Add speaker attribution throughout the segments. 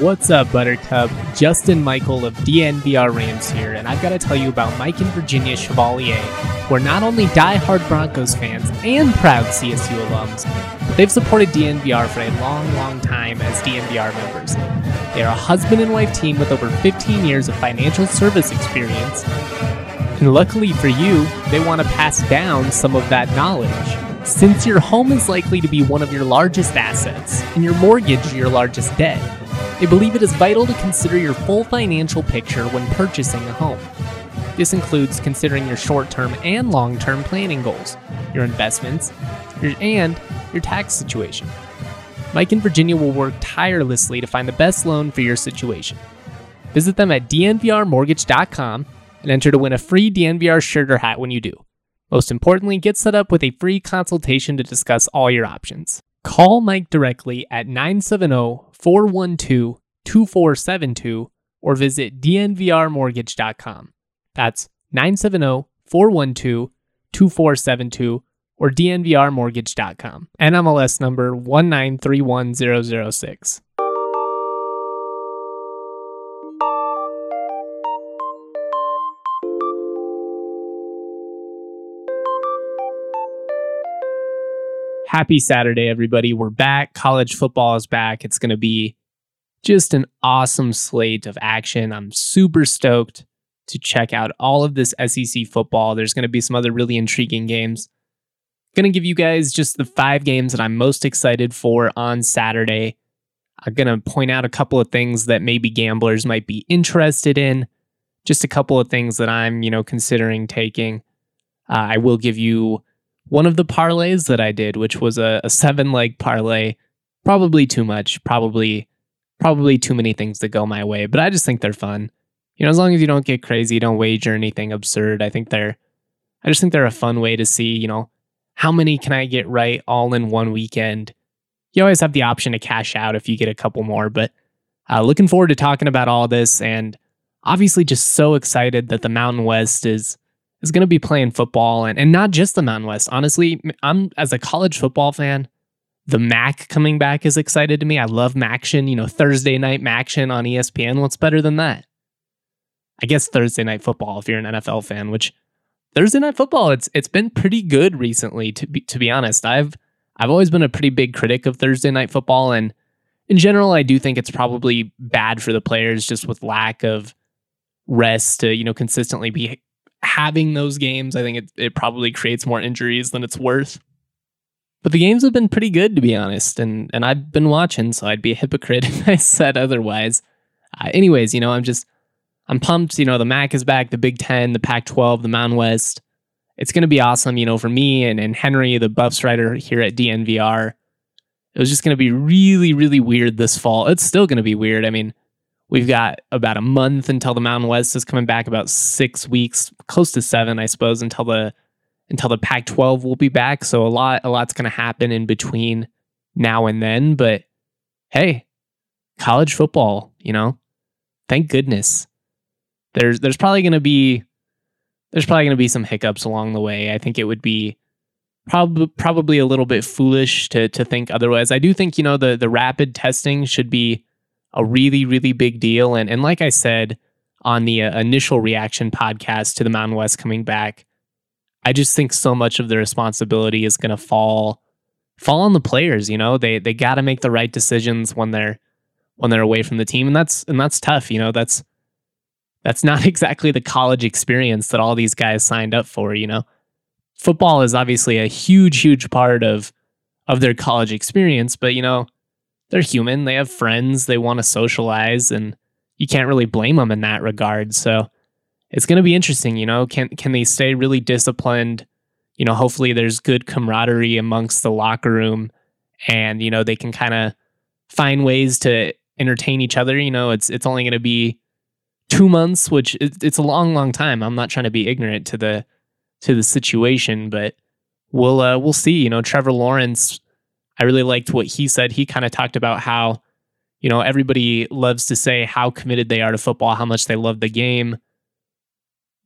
Speaker 1: What's up, Buttercup? Justin Michael of DNVR Rams here, and I've got to tell you about Mike and Virginia Chevalier, who are not only die-hard Broncos fans and proud CSU alums, but they've supported DNVR for a long, long time as DNVR members. They are a husband and wife team with over 15 years of financial service experience, and luckily for you, they want to pass down some of that knowledge. Since your home is likely to be one of your largest assets and your mortgage your largest debt, they believe it is vital to consider your full financial picture when purchasing a home. This includes considering your short term and long term planning goals, your investments, your, and your tax situation. Mike and Virginia will work tirelessly to find the best loan for your situation. Visit them at dnvrmortgage.com and enter to win a free DNVR shirt or hat when you do. Most importantly, get set up with a free consultation to discuss all your options. Call Mike directly at 970 412 2472 or visit dnvrmortgage.com. That's 970 412 2472 or dnvrmortgage.com. NMLS number 1931006. Happy Saturday, everybody. We're back. College football is back. It's going to be just an awesome slate of action. I'm super stoked to check out all of this SEC football. There's going to be some other really intriguing games. Going to give you guys just the five games that I'm most excited for on Saturday. I'm going to point out a couple of things that maybe gamblers might be interested in. Just a couple of things that I'm, you know, considering taking. Uh, I will give you one of the parlays that I did, which was a, a seven leg parlay. Probably too much. Probably probably too many things that go my way, but I just think they're fun. You know, as long as you don't get crazy, don't wager anything absurd. I think they're, I just think they're a fun way to see, you know, how many can I get right all in one weekend? You always have the option to cash out if you get a couple more, but uh, looking forward to talking about all this and obviously just so excited that the Mountain West is is going to be playing football and, and not just the Mountain West. Honestly, I'm as a college football fan, the Mac coming back is excited to me. I love Maction, you know, Thursday night Maction on ESPN. What's better than that? I guess Thursday night football if you're an NFL fan, which Thursday night football, it's it's been pretty good recently to be to be honest. I've I've always been a pretty big critic of Thursday night football and in general I do think it's probably bad for the players just with lack of rest to, you know, consistently be having those games. I think it it probably creates more injuries than it's worth. But the games have been pretty good, to be honest, and and I've been watching, so I'd be a hypocrite if I said otherwise. Uh, anyways, you know, I'm just I'm pumped. You know, the MAC is back, the Big Ten, the Pac-12, the Mountain West. It's going to be awesome, you know, for me and and Henry, the Buffs writer here at DNVR. It was just going to be really, really weird this fall. It's still going to be weird. I mean, we've got about a month until the Mountain West is coming back, about six weeks, close to seven, I suppose, until the until the Pac-12 will be back. So a lot, a lot's going to happen in between now and then. But hey, college football, you know, thank goodness. There's there's probably going to be there's probably going to be some hiccups along the way. I think it would be probably probably a little bit foolish to to think otherwise. I do think you know the the rapid testing should be a really really big deal. And and like I said on the uh, initial reaction podcast to the Mountain West coming back, I just think so much of the responsibility is going to fall fall on the players. You know, they they got to make the right decisions when they're when they're away from the team, and that's and that's tough. You know, that's that's not exactly the college experience that all these guys signed up for. You know, football is obviously a huge huge part of of their college experience, but you know, they're human. They have friends. They want to socialize, and you can't really blame them in that regard. So it's going to be interesting. You know, can can they stay really disciplined? You know, hopefully there's good camaraderie amongst the locker room, and you know they can kind of find ways to entertain each other. You know, it's it's only going to be two months, which it's a long, long time. I'm not trying to be ignorant to the to the situation, but we'll uh, we'll see. You know, Trevor Lawrence, I really liked what he said. He kind of talked about how, you know, everybody loves to say how committed they are to football, how much they love the game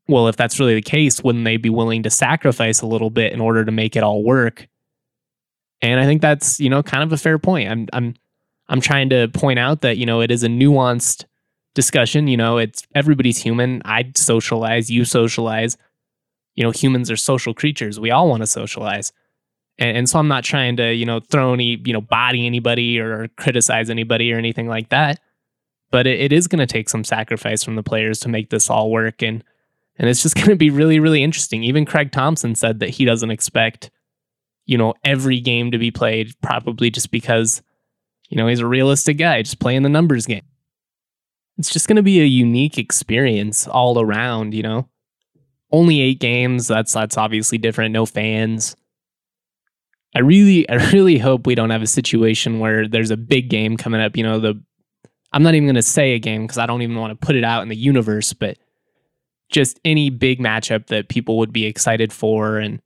Speaker 1: well, if that's really the case, wouldn't they be willing to sacrifice a little bit in order to make it all work? And I think that's, you know, kind of a fair point. I'm I'm I'm trying to point out that, you know, it is a nuanced discussion. You know, it's everybody's human. I socialize, you socialize. You know, humans are social creatures. We all want to socialize. And, and so I'm not trying to, you know, throw any, you know, body anybody or criticize anybody or anything like that. But it, it is going to take some sacrifice from the players to make this all work. And and it's just going to be really, really interesting. Even Craig Thompson said that he doesn't expect, you know, every game to be played, probably just because, you know, he's a realistic guy, just playing the numbers game. It's just going to be a unique experience all around, you know. Only eight games. That's that's obviously different. No fans. I really, I really hope we don't have a situation where there's a big game coming up. You know, the I'm not even going to say a game because I don't even want to put it out in the universe, but just any big matchup that people would be excited for. And,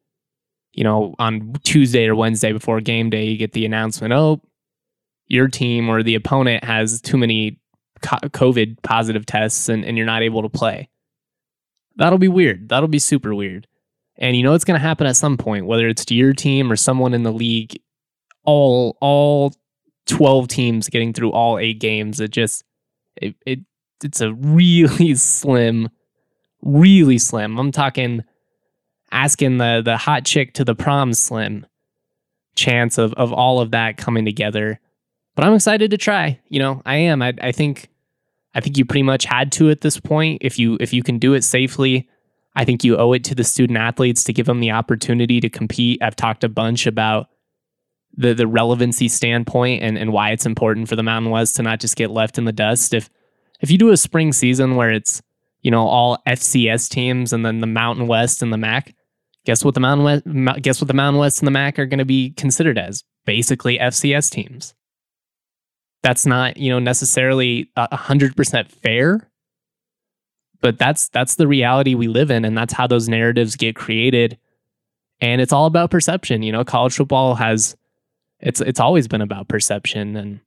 Speaker 1: you know, on Tuesday or Wednesday before game day, you get the announcement, oh, your team or the opponent has too many COVID positive tests and, and you're not able to play. That'll be weird. That'll be super weird. And you know it's going to happen at some point, whether it's to your team or someone in the league. All all twelve teams getting through all eight games. It just it, it it's a really slim, really slim. I'm talking asking the the hot chick to the prom slim chance of of all of that coming together. But I'm excited to try. You know, I am. I I think I think you pretty much had to at this point. If you if you can do it safely, I think you owe it to the student athletes to give them the opportunity to compete. I've talked a bunch about the the relevancy standpoint and, and why it's important for the Mountain West to not just get left in the dust. If if you do a spring season where it's, you know, all FCS teams and then the Mountain West and the MAC, guess what the Mountain West guess what the Mountain West and the MAC are going to be considered as? Basically FCS teams. That's not, you know, necessarily a hundred percent fair but that's that's the reality we live in and that's how those narratives get created. And it's all about perception you know? College football has it's it's always been about perception and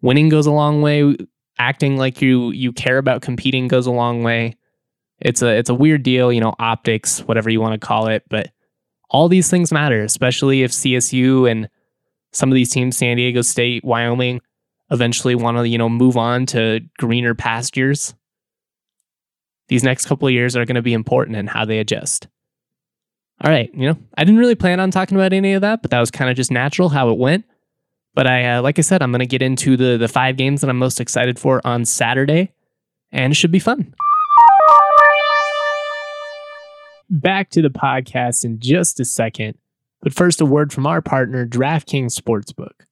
Speaker 1: winning goes a long way acting like you you care about competing goes a long way. It's a it's a weird deal you know optics whatever you want to call it but all these things matter especially if CSU and some of these teams San Diego State Wyoming eventually want to you know move on to greener pastures these next couple of years are going to be important in how they adjust. All right, you know, I didn't really plan on talking about any of that, but that was kind of just natural how it went. But I, uh, like I said, I'm going to get into the the five games that I'm most excited for on Saturday, and it should be fun. Back to the podcast in just a second, but first, a word from our partner, DraftKings Sportsbook.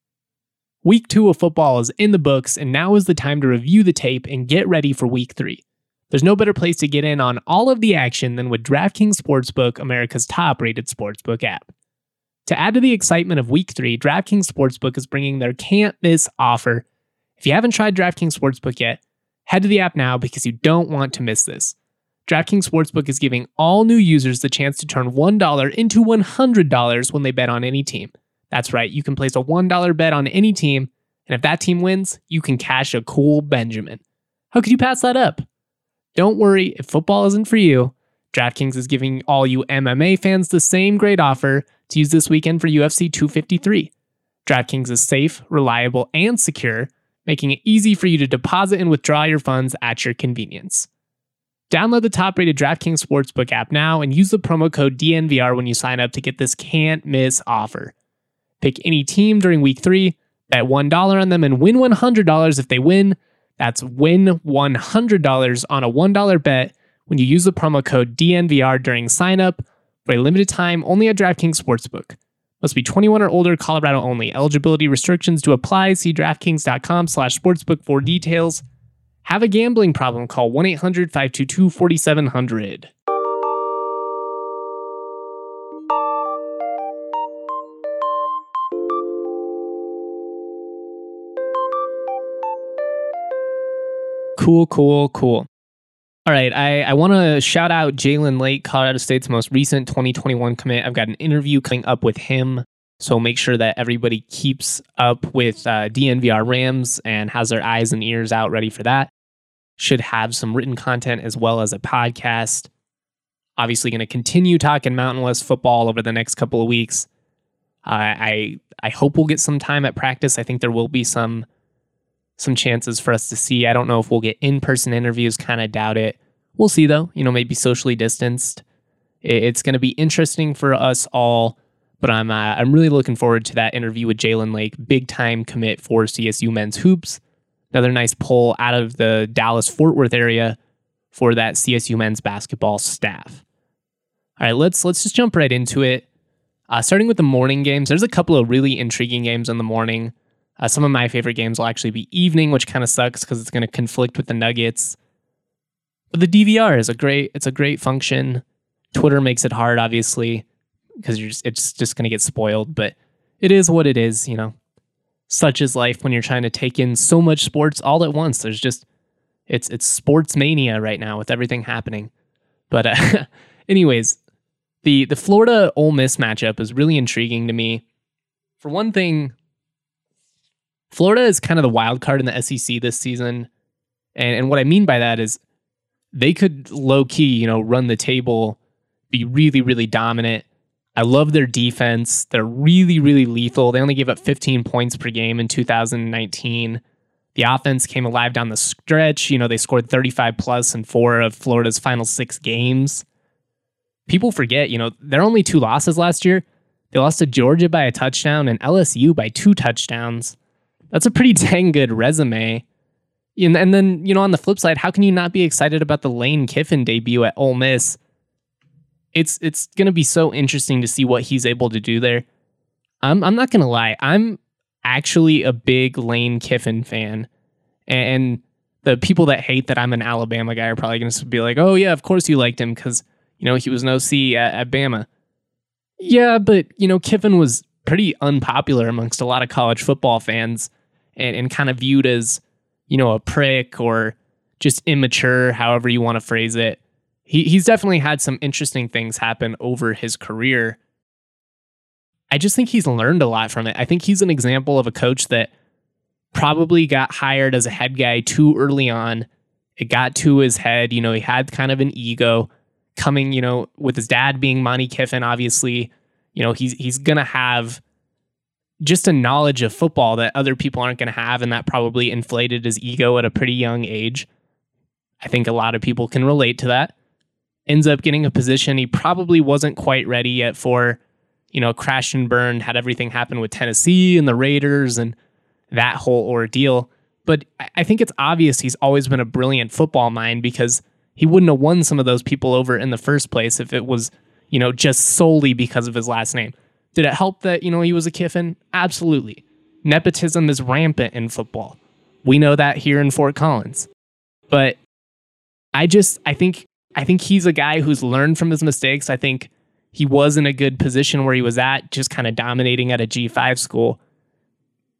Speaker 1: Week two of football is in the books, and now is the time to review the tape and get ready for week three. There's no better place to get in on all of the action than with DraftKings Sportsbook, America's top rated sportsbook app. To add to the excitement of week three, DraftKings Sportsbook is bringing their can't miss offer. If you haven't tried DraftKings Sportsbook yet, head to the app now because you don't want to miss this. DraftKings Sportsbook is giving all new users the chance to turn $1 into $100 when they bet on any team. That's right, you can place a $1 bet on any team, and if that team wins, you can cash a cool Benjamin. How could you pass that up? Don't worry, if football isn't for you, DraftKings is giving all you MMA fans the same great offer to use this weekend for UFC 253. DraftKings is safe, reliable, and secure, making it easy for you to deposit and withdraw your funds at your convenience. Download the top rated DraftKings Sportsbook app now and use the promo code DNVR when you sign up to get this can't miss offer. Pick any team during week three, bet $1 on them, and win $100 if they win that's win $100 on a $1 bet when you use the promo code DNVR during sign up for a limited time only at DraftKings Sportsbook. Must be 21 or older, Colorado only. Eligibility restrictions do apply. See DraftKings.com slash sportsbook for details. Have a gambling problem? Call 1 800 522 4700. Cool, cool, cool. All right, I, I want to shout out Jalen Lake, Colorado State's most recent 2021 commit. I've got an interview coming up with him. So make sure that everybody keeps up with uh, DNVR Rams and has their eyes and ears out ready for that. Should have some written content as well as a podcast. Obviously, going to continue talking Mountain West football over the next couple of weeks. Uh, I I hope we'll get some time at practice. I think there will be some some chances for us to see. I don't know if we'll get in person interviews, kind of doubt it. We'll see though, you know, maybe socially distanced. It's going to be interesting for us all, but I'm uh, I'm really looking forward to that interview with Jalen Lake, big time commit for CSU men's hoops. Another nice pull out of the Dallas Fort Worth area for that CSU men's basketball staff. All right, let's let's just jump right into it. Uh, starting with the morning games, there's a couple of really intriguing games in the morning. Uh, some of my favorite games will actually be evening, which kind of sucks because it's going to conflict with the Nuggets. But the DVR is a great it's a great function. Twitter makes it hard, obviously, because you're just, it's just going to get spoiled. But it is what it is, you know. Such is life when you're trying to take in so much sports all at once. There's just it's it's sports mania right now with everything happening. But uh, anyways, the the Florida Ole Miss matchup is really intriguing to me. For one thing, Florida is kind of the wild card in the SEC this season. And, and what I mean by that is they could low key, you know, run the table, be really, really dominant. I love their defense. They're really, really lethal. They only gave up 15 points per game in 2019. The offense came alive down the stretch. You know, they scored 35 plus in four of Florida's final six games. People forget, you know, their only two losses last year. They lost to Georgia by a touchdown and LSU by two touchdowns that's a pretty dang good resume. And, and then, you know, on the flip side, how can you not be excited about the Lane Kiffin debut at Ole Miss? It's it's going to be so interesting to see what he's able to do there. I'm I'm not going to lie. I'm actually a big Lane Kiffin fan. And the people that hate that I'm an Alabama guy are probably going to be like, "Oh yeah, of course you liked him cuz you know, he was an OC at, at Bama." Yeah, but you know, Kiffin was pretty unpopular amongst a lot of college football fans and, and kind of viewed as, you know, a prick or just immature, however you want to phrase it. He, he's definitely had some interesting things happen over his career. I just think he's learned a lot from it. I think he's an example of a coach that probably got hired as a head guy too early on. It got to his head. You know, he had kind of an ego coming, you know, with his dad being Monte Kiffin, obviously. You know, he's he's gonna have just a knowledge of football that other people aren't going to have, and that probably inflated his ego at a pretty young age. I think a lot of people can relate to that. Ends up getting a position he probably wasn't quite ready yet for. You know, crashed and burned, had everything happen with Tennessee and the Raiders and that whole ordeal. But I think it's obvious he's always been a brilliant football mind because he wouldn't have won some of those people over in the first place if it was, you know, just solely because of his last name. Did it help that, you know, he was a Kiffin? Absolutely. Nepotism is rampant in football. We know that here in Fort Collins. But I just I think I think he's a guy who's learned from his mistakes. I think he was in a good position where he was at, just kind of dominating at a G5 school.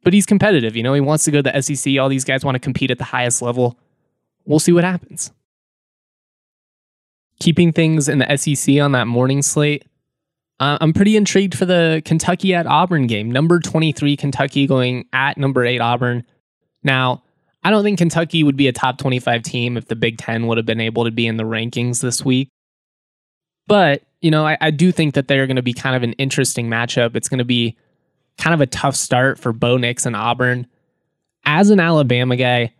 Speaker 1: But he's competitive, you know, he wants to go to the SEC. All these guys want to compete at the highest level. We'll see what happens. Keeping things in the SEC on that morning slate, uh, I'm pretty intrigued for the Kentucky at Auburn game. Number 23 Kentucky going at number 8 Auburn. Now, I don't think Kentucky would be a top 25 team if the Big Ten would have been able to be in the rankings this week. But, you know, I, I do think that they're going to be kind of an interesting matchup. It's going to be kind of a tough start for Bo Nix and Auburn. As an Alabama guy,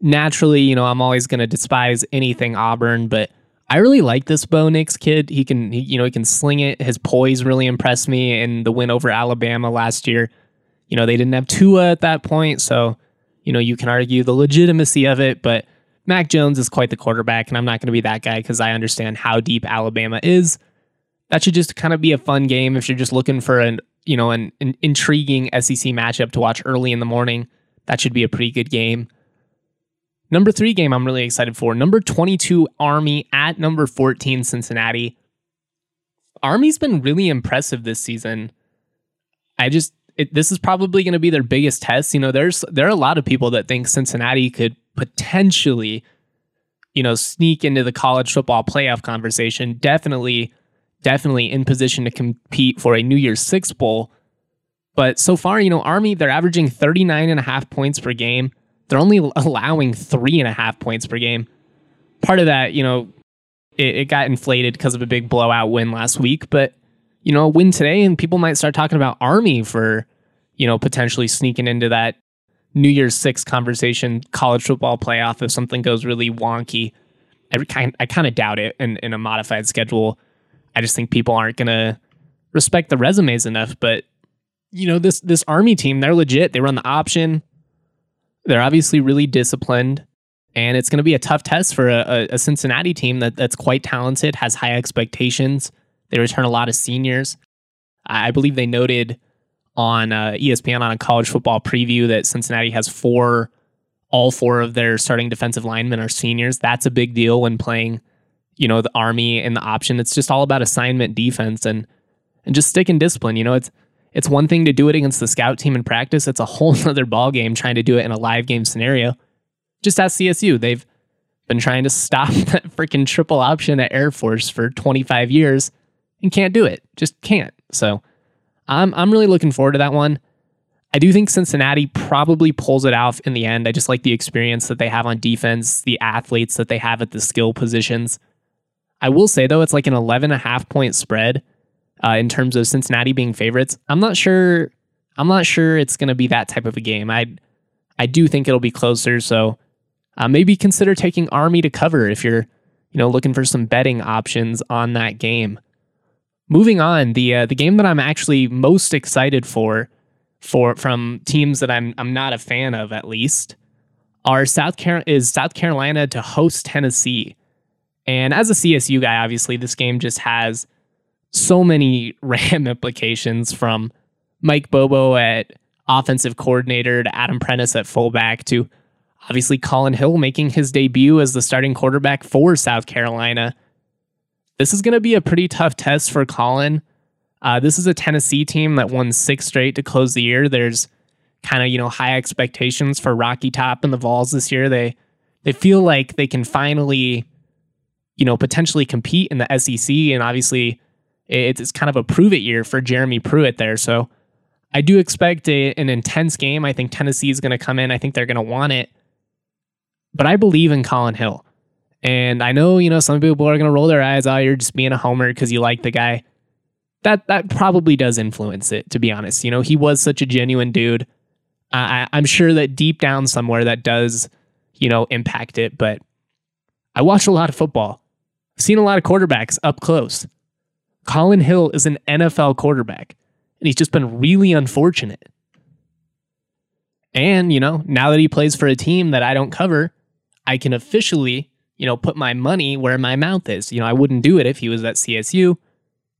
Speaker 1: naturally, you know, I'm always going to despise anything Auburn, but I really like this Bo Nix kid. He can, he, you know, he can sling it. His poise really impressed me in the win over Alabama last year. You know, they didn't have Tua at that point, so you know you can argue the legitimacy of it. But Mac Jones is quite the quarterback, and I'm not going to be that guy because I understand how deep Alabama is. That should just kind of be a fun game if you're just looking for an, you know, an, an intriguing SEC matchup to watch early in the morning. That should be a pretty good game. Number three game I'm really excited for. Number 22 Army at number 14 Cincinnati. Army's been really impressive this season. I just it, this is probably going to be their biggest test. You know, there's there are a lot of people that think Cincinnati could potentially, you know, sneak into the college football playoff conversation. Definitely, definitely in position to compete for a New Year's Six bowl. But so far, you know, Army, they're averaging 39 and a half points per game. They're only allowing three and a half points per game. Part of that, you know, it, it got inflated because of a big blowout win last week, but you know, a win today, and people might start talking about Army for, you know, potentially sneaking into that New Year's Six conversation, college football playoff, if something goes really wonky. I kind I kind of doubt it in, in a modified schedule. I just think people aren't gonna respect the resumes enough. But you know, this this army team, they're legit. They run the option. They're obviously really disciplined. And it's going to be a tough test for a, a, Cincinnati team that, that's quite talented, has high expectations. They return a lot of seniors. I believe they noted on uh, ESPN on a college football preview that Cincinnati has four, all four of their starting defensive linemen are seniors. That's a big deal when playing, you know, the Army and the option. It's just all about assignment defense and and just stick and discipline. You know, it's it's one thing to do it against the scout team in practice. It's a whole other ball game trying to do it in a live game scenario. Just ask CSU. They've been trying to stop that freaking triple option at Air Force for 25 years and can't do it. Just can't. So I'm I'm really looking forward to that one. I do think Cincinnati probably pulls it off in the end. I just like the experience that they have on defense, the athletes that they have at the skill positions. I will say though, it's like an 11 and a half point spread uh, in terms of Cincinnati being favorites. I'm not sure. I'm not sure it's going to be that type of a game. I I do think it'll be closer. So uh, maybe consider taking Army to cover if you're you know looking for some betting options on that game. Moving on, the uh, the game that I'm actually most excited for, for from teams that I'm I'm not a fan of at least, are South Car- is South Carolina to host Tennessee. And as a CSU guy, obviously this game just has so many ram implications from Mike Bobo at offensive coordinator to Adam Prentice at fullback to obviously Collin Hill making his debut as the starting quarterback for South Carolina this is going to be a pretty tough test for Collin. Uh, this is a Tennessee team that won six straight to close the year. There's kind of you know high expectations for Rocky Top and the Vols this year. They they feel like they can finally you know potentially compete in the SEC, and obviously it's, it's kind of a prove it year for Jeremy Pruitt there. So I do expect a, an intense game. I think Tennessee is going to come in. I think they're going to want it, but I believe in Collin Hill. And I know, you know, some people are going to roll their eyes, oh, you're just being a homer because you like the guy. That that probably does influence it, to be honest. You know, he was such a genuine dude. I, I'm sure that deep down somewhere that does, you know, impact it. But I watch a lot of football. I've seen a lot of quarterbacks up close. Collin Hill is an NFL quarterback, and he's just been really unfortunate. And, you know, now that he plays for a team that I don't cover, I can officially you know, put my money where my mouth is. You know, I wouldn't do it if he was at CSU,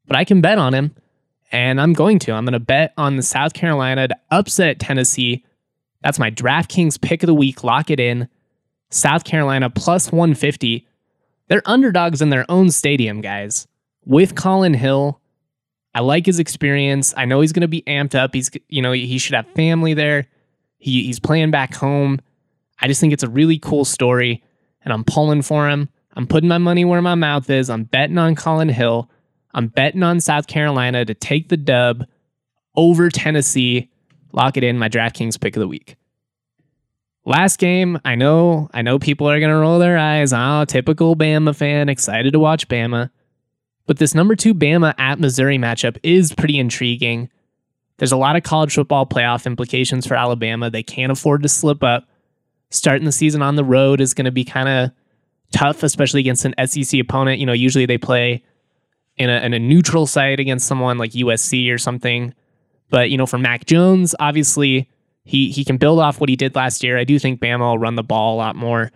Speaker 1: but I can bet on him and I'm going to. I'm going to bet on the South Carolina to upset Tennessee. That's my DraftKings pick of the week. Lock it in. South Carolina plus 150. They're underdogs in their own stadium, guys. With Collin Hill, I like his experience. I know he's going to be amped up. He's, you know, he should have family there. He, he's playing back home. I just think it's a really cool story and I'm pulling for him. I'm putting my money where my mouth is. I'm betting on Collin Hill. I'm betting on South Carolina to take the dub over Tennessee. Lock it in, my DraftKings pick of the week. Last game, I know, I know people are gonna roll their eyes. Oh, typical Bama fan, excited to watch Bama. But this number two Bama at Missouri matchup is pretty intriguing. There's a lot of college football playoff implications for Alabama. They can't afford to slip up starting the season on the road is going to be kind of tough, especially against an SEC opponent. You know, usually they play in a, in a neutral site against someone like USC or something. But, you know, for Mac Jones, obviously he, he can build off what he did last year. I do think Bama will run the ball a lot more.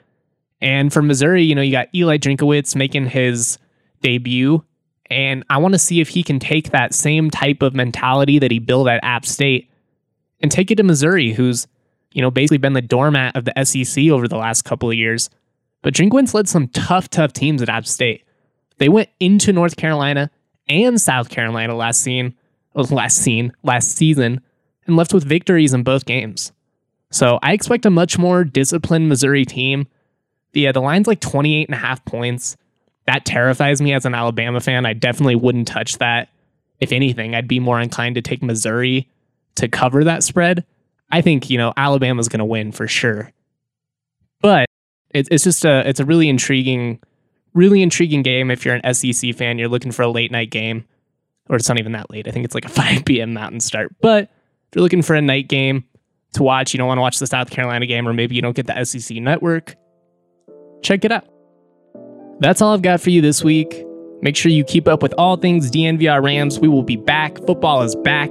Speaker 1: And for Missouri, you know, you got Eli Drinkwitz making his debut. And I want to see if he can take that same type of mentality that he built at App State and take it to Missouri, who's you know, basically been the doormat of the SEC over the last couple of years. But Drinkwitz led some tough, tough teams at App State. They went into North Carolina and South Carolina last scene, oh, last scene, last season, and left with victories in both games. So I expect a much more disciplined Missouri team. Yeah, the line's like 28 and a half points. That terrifies me as an Alabama fan. I definitely wouldn't touch that. If anything, I'd be more inclined to take Missouri to cover that spread. I think you know Alabama's going to win for sure. But it, it's just a it's a really intriguing, really intriguing game. If you're an SEC fan, you're looking for a late night game, or it's not even that late. I think it's like a 5 p.m. Mountain start. But if you're looking for a night game, to watch, you don't want to watch the South Carolina game, or maybe you don't get the SEC network, check it out. That's all I've got for you this week. Make sure you keep up with all things DNVR Rams. We will be back. Football is back.